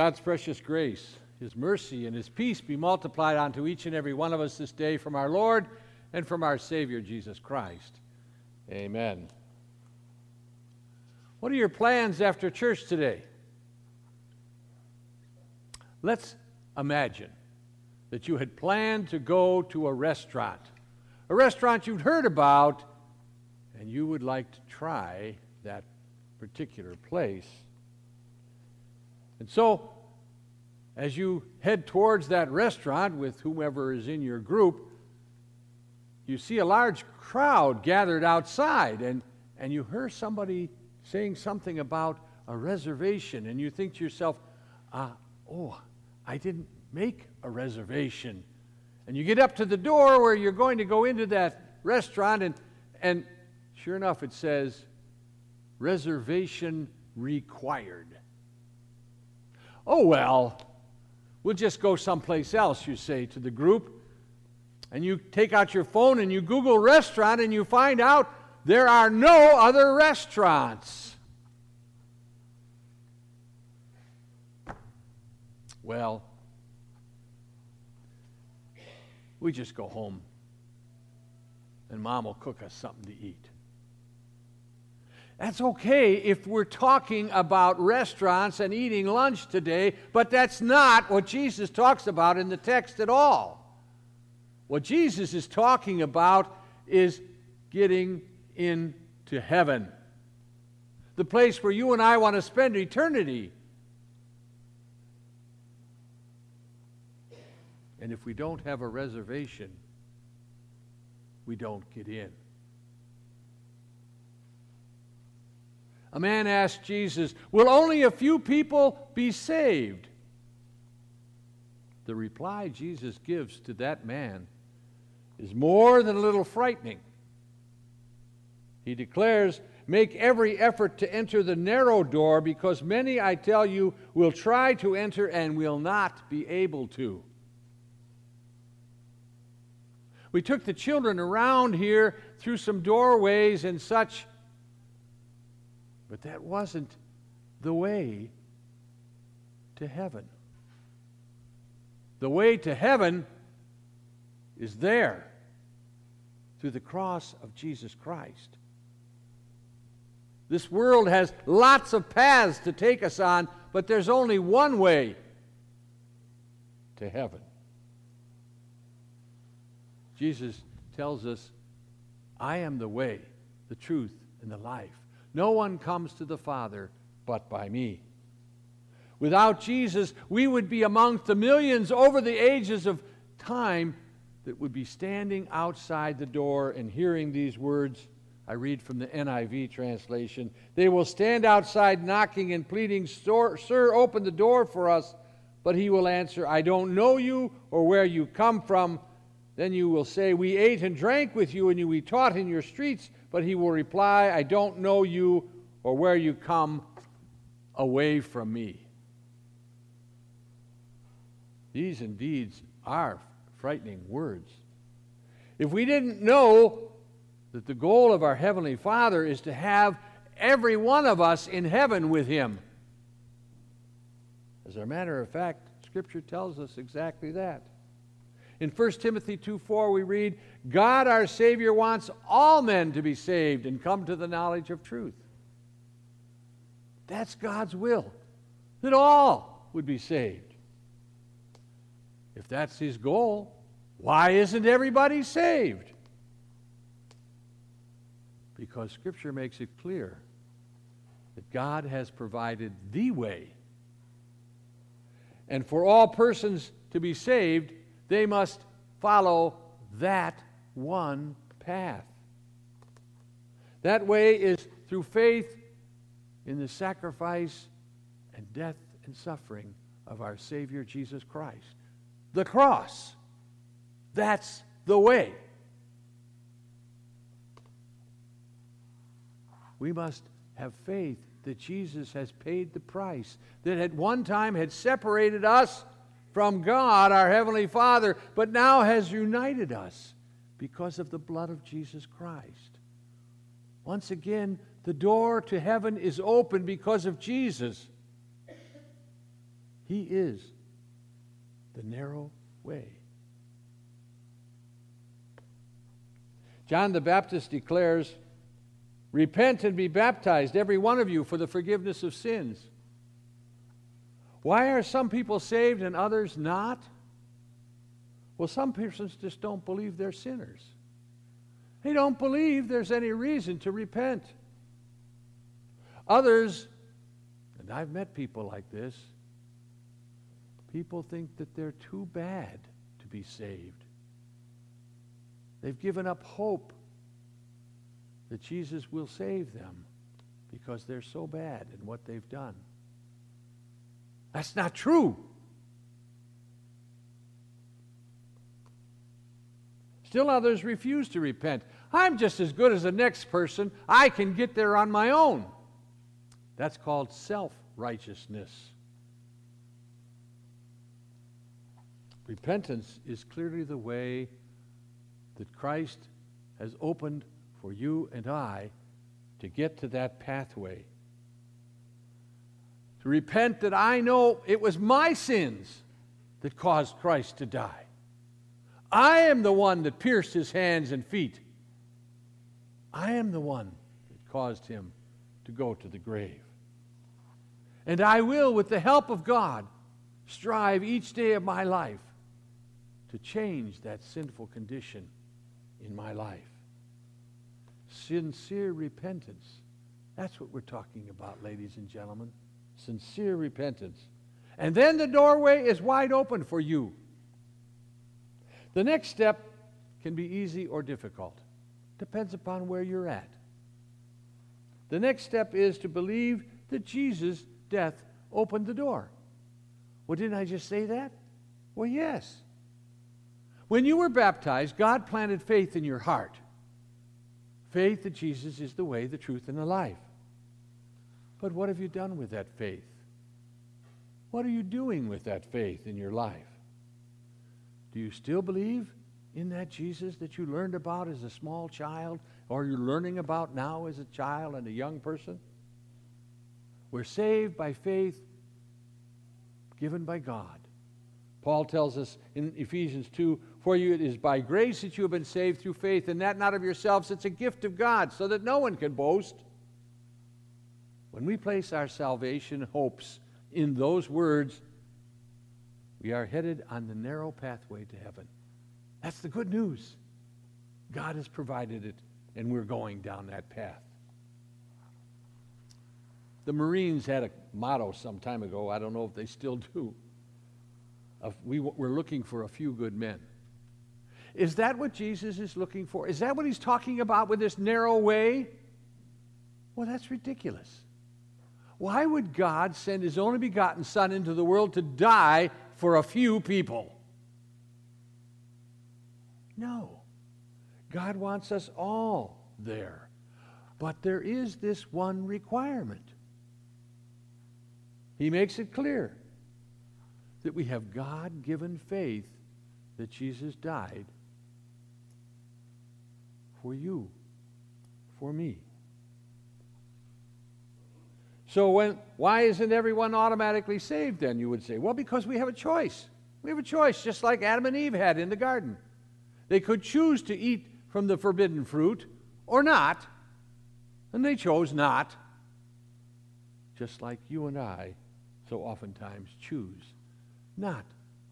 God's precious grace, His mercy, and His peace be multiplied unto each and every one of us this day from our Lord and from our Savior Jesus Christ. Amen. What are your plans after church today? Let's imagine that you had planned to go to a restaurant, a restaurant you'd heard about, and you would like to try that particular place. And so, as you head towards that restaurant with whomever is in your group, you see a large crowd gathered outside, and, and you hear somebody saying something about a reservation, and you think to yourself, uh, oh, I didn't make a reservation. And you get up to the door where you're going to go into that restaurant, and, and sure enough, it says, reservation required. Oh, well, we'll just go someplace else, you say to the group. And you take out your phone and you Google restaurant and you find out there are no other restaurants. Well, we just go home and mom will cook us something to eat. That's okay if we're talking about restaurants and eating lunch today, but that's not what Jesus talks about in the text at all. What Jesus is talking about is getting into heaven, the place where you and I want to spend eternity. And if we don't have a reservation, we don't get in. A man asked Jesus, Will only a few people be saved? The reply Jesus gives to that man is more than a little frightening. He declares, Make every effort to enter the narrow door, because many, I tell you, will try to enter and will not be able to. We took the children around here through some doorways and such but that wasn't the way to heaven. The way to heaven is there through the cross of Jesus Christ. This world has lots of paths to take us on, but there's only one way to heaven. Jesus tells us, I am the way, the truth, and the life. No one comes to the Father but by me. Without Jesus, we would be amongst the millions over the ages of time that would be standing outside the door and hearing these words. I read from the NIV translation. They will stand outside knocking and pleading, Sir, open the door for us. But he will answer, I don't know you or where you come from. Then you will say, We ate and drank with you, and you we taught in your streets. But he will reply, I don't know you or where you come away from me. These indeed are frightening words. If we didn't know that the goal of our Heavenly Father is to have every one of us in heaven with Him, as a matter of fact, Scripture tells us exactly that. In 1 Timothy 2 4, we read, God our Savior wants all men to be saved and come to the knowledge of truth. That's God's will, that all would be saved. If that's His goal, why isn't everybody saved? Because Scripture makes it clear that God has provided the way. And for all persons to be saved, they must follow that one path. That way is through faith in the sacrifice and death and suffering of our Savior Jesus Christ. The cross. That's the way. We must have faith that Jesus has paid the price, that at one time had separated us from God, our Heavenly Father, but now has united us because of the blood of Jesus Christ. Once again, the door to heaven is open because of Jesus. He is the narrow way. John the Baptist declares, Repent and be baptized, every one of you, for the forgiveness of sins. Why are some people saved and others not? Well, some persons just don't believe they're sinners. They don't believe there's any reason to repent. Others, and I've met people like this, people think that they're too bad to be saved. They've given up hope that Jesus will save them because they're so bad in what they've done. That's not true. Still others refuse to repent. I'm just as good as the next person. I can get there on my own. That's called self righteousness. Repentance is clearly the way that Christ has opened for you and I to get to that pathway. To repent that I know it was my sins that caused Christ to die. I am the one that pierced his hands and feet. I am the one that caused him to go to the grave. And I will, with the help of God, strive each day of my life to change that sinful condition in my life. Sincere repentance. That's what we're talking about, ladies and gentlemen. Sincere repentance. And then the doorway is wide open for you the next step can be easy or difficult. Depends upon where you're at. The next step is to believe that Jesus' death opened the door. Well, didn't I just say that? Well, yes. When you were baptized, God planted faith in your heart. Faith that Jesus is the way, the truth, and the life. But what have you done with that faith? What are you doing with that faith in your life? Do you still believe in that Jesus that you learned about as a small child or are you're learning about now as a child and a young person? We're saved by faith given by God. Paul tells us in Ephesians 2 For you it is by grace that you have been saved through faith, and that not of yourselves, it's a gift of God, so that no one can boast. When we place our salvation hopes in those words, we are headed on the narrow pathway to heaven. That's the good news. God has provided it, and we're going down that path. The Marines had a motto some time ago. I don't know if they still do. We, we're looking for a few good men. Is that what Jesus is looking for? Is that what he's talking about with this narrow way? Well, that's ridiculous. Why would God send his only begotten Son into the world to die for a few people. No. God wants us all there. But there is this one requirement. He makes it clear that we have God given faith that Jesus died for you, for me. So when, why isn't everyone automatically saved then, you would say? Well, because we have a choice. We have a choice, just like Adam and Eve had in the garden. They could choose to eat from the forbidden fruit or not, and they chose not, just like you and I so oftentimes choose not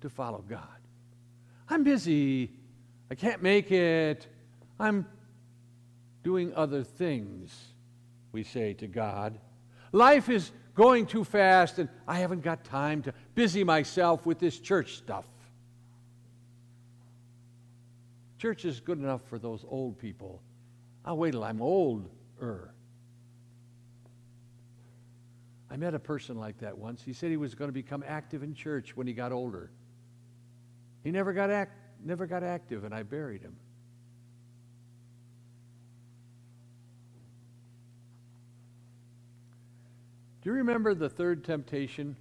to follow God. I'm busy. I can't make it. I'm doing other things, we say to God. Life is going too fast, and I haven't got time to busy myself with this church stuff. Church is good enough for those old people. I'll wait till I'm older. I met a person like that once. He said he was going to become active in church when he got older. He never got, act, never got active, and I buried him. Do you remember the third temptation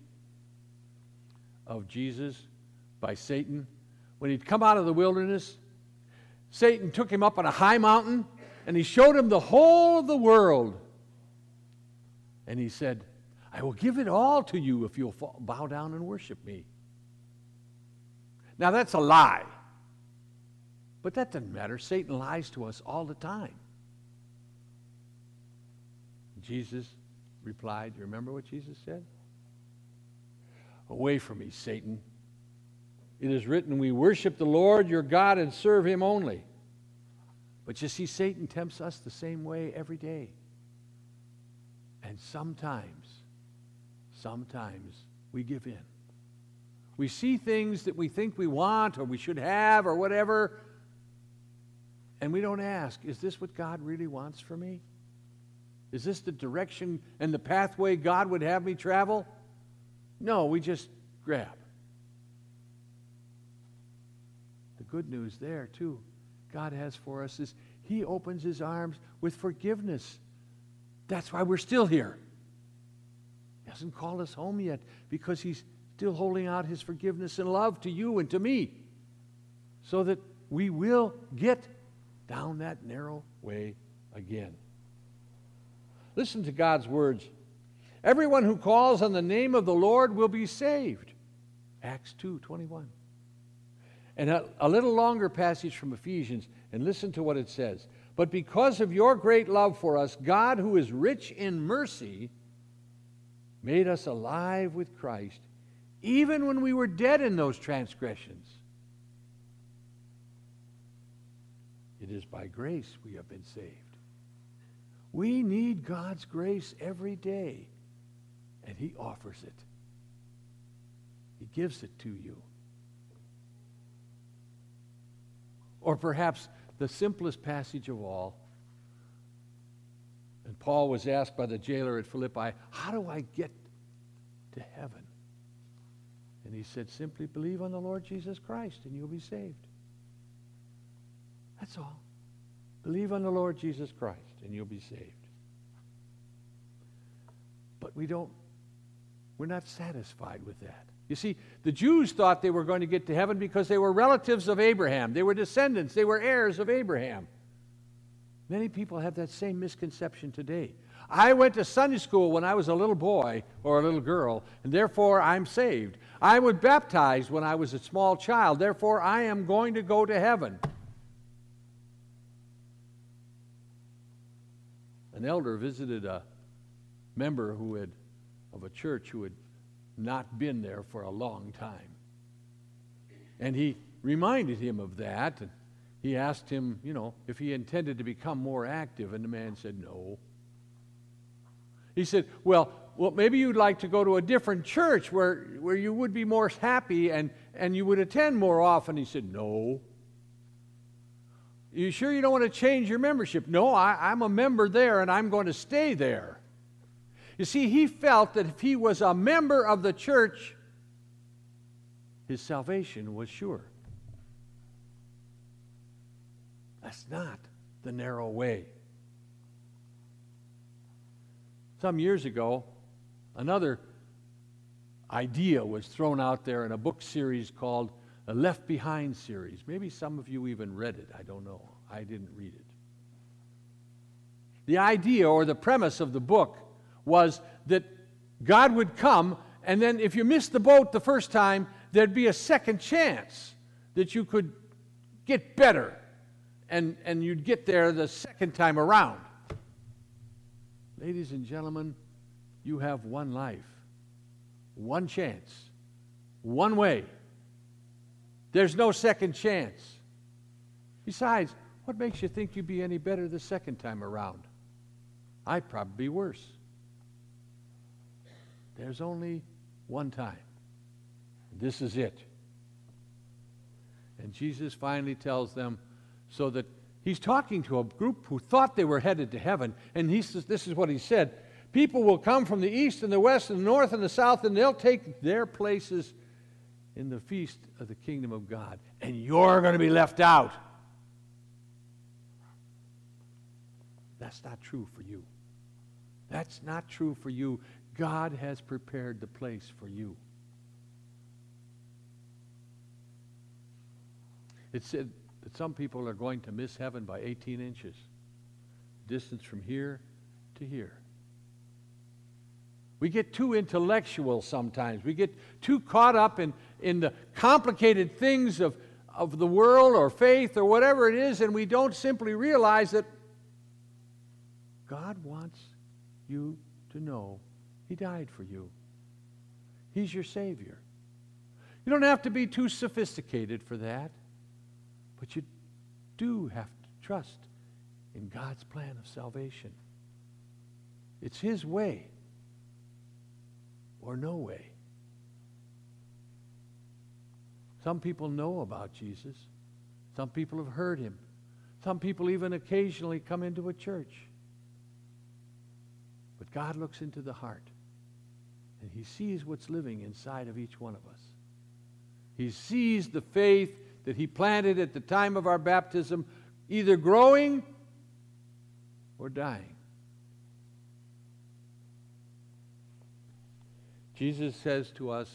of Jesus by Satan? When he'd come out of the wilderness, Satan took him up on a high mountain and he showed him the whole of the world. And he said, I will give it all to you if you'll fall, bow down and worship me. Now, that's a lie. But that doesn't matter. Satan lies to us all the time. Jesus replied, do You remember what Jesus said? Away from me, Satan. It is written, We worship the Lord your God and serve him only. But you see, Satan tempts us the same way every day. And sometimes, sometimes we give in. We see things that we think we want or we should have or whatever, and we don't ask, is this what God really wants for me? Is this the direction and the pathway God would have me travel? No, we just grab. The good news there, too, God has for us is He opens His arms with forgiveness. That's why we're still here. He hasn't called us home yet because He's still holding out His forgiveness and love to you and to me so that we will get down that narrow way again. Listen to God's words. Everyone who calls on the name of the Lord will be saved. Acts 2 21. And a, a, little longer passage from Ephesians, and listen to what it says. But because of your great love for us, God, who is rich in mercy, made us alive with Christ, even when we were dead in those transgressions. It is by grace we have been saved. We need God's grace every day, and He offers it. He gives it to you. Or perhaps the simplest passage of all. And Paul was asked by the jailer at Philippi, How do I get to heaven? And he said, Simply believe on the Lord Jesus Christ, and you'll be saved. That's all. Believe on the Lord Jesus Christ and you'll be saved. But we don't, we're not satisfied with that. You see, the Jews thought they were going to get to heaven because they were relatives of Abraham. They were descendants. They were heirs of Abraham. Many people have that same misconception today. I went to Sunday school when I was a little boy or a little girl, and therefore I'm saved. I was baptized when I was a small child, therefore I am going to go to heaven. An elder visited a member who had of a church who had not been there for a long time. And he reminded him of that. And he asked him, you know, if he intended to become more active. And the man said, no. He said, well, well, maybe you'd like to go to a different church where, where you would be more happy and, and you would attend more often. He said, no. You sure you don't want to change your membership? No, I, am a member there and I'm going to stay there. You see, he felt that if he was a member of the church, his salvation was sure. That's not the narrow way. Some years ago, another idea was thrown out there in a book series called a Left Behind series. Maybe some of you even read it. I don't know. I didn't read it. The idea or the premise of the book was that God would come, and then if you missed the boat the first time, there'd be a second chance that you could get better, and, and you'd get there the second time around. Ladies and gentlemen, you have one life, one chance, one way there's no second chance. Besides, what makes you think you'd be any better the second time around? I'd probably be worse. There's only one time. This is it. And Jesus finally tells them so that he's talking to a group who thought they were headed to heaven. And he says, this is what he said People will come from the east and the west and the north and the south, and they'll take their places in the feast of the kingdom of God, and you're going to be left out. That's not true for you. That's not true for you. God has prepared the place for you. It said that some people are going to miss heaven by 18 inches, distance from here to here. We get too intellectual sometimes. We get too caught up in, in the complicated things of, of the world or faith or whatever it is, and we don't simply realize that God wants you to know He died for you. He's your Savior. You don't have to be too sophisticated for that, but you do have to trust in God's plan of salvation. It's His way or no way. Some people know about Jesus. Some people have heard him. Some people even occasionally come into a church. But God looks into the heart and he sees what's living inside of each one of us. He sees the faith that he planted at the time of our baptism either growing or dying. Jesus says to us,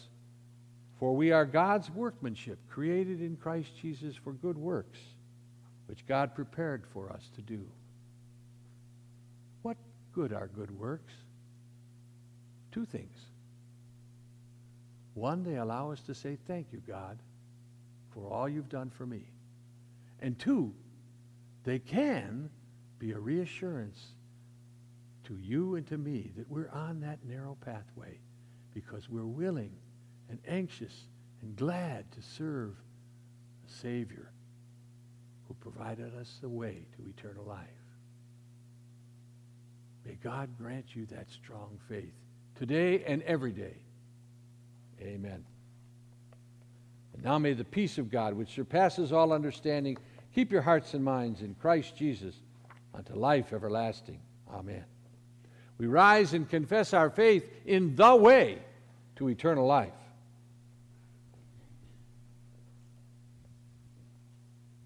For we are God's workmanship, created in Christ Jesus for good works, which God prepared for us to do. What good are good works? Two things. One, they allow us to say, Thank you, God, for all you've done for me. And two, they can be a reassurance to you and to me that we're on that narrow pathway because we're willing and anxious and glad to serve a Savior who provided us the way to eternal life. May God grant you that strong faith today and every day. Amen. And now may the peace of God, which surpasses all understanding, keep your hearts and minds in Christ Jesus unto life everlasting. Amen. We rise and confess our faith in the way to eternal life.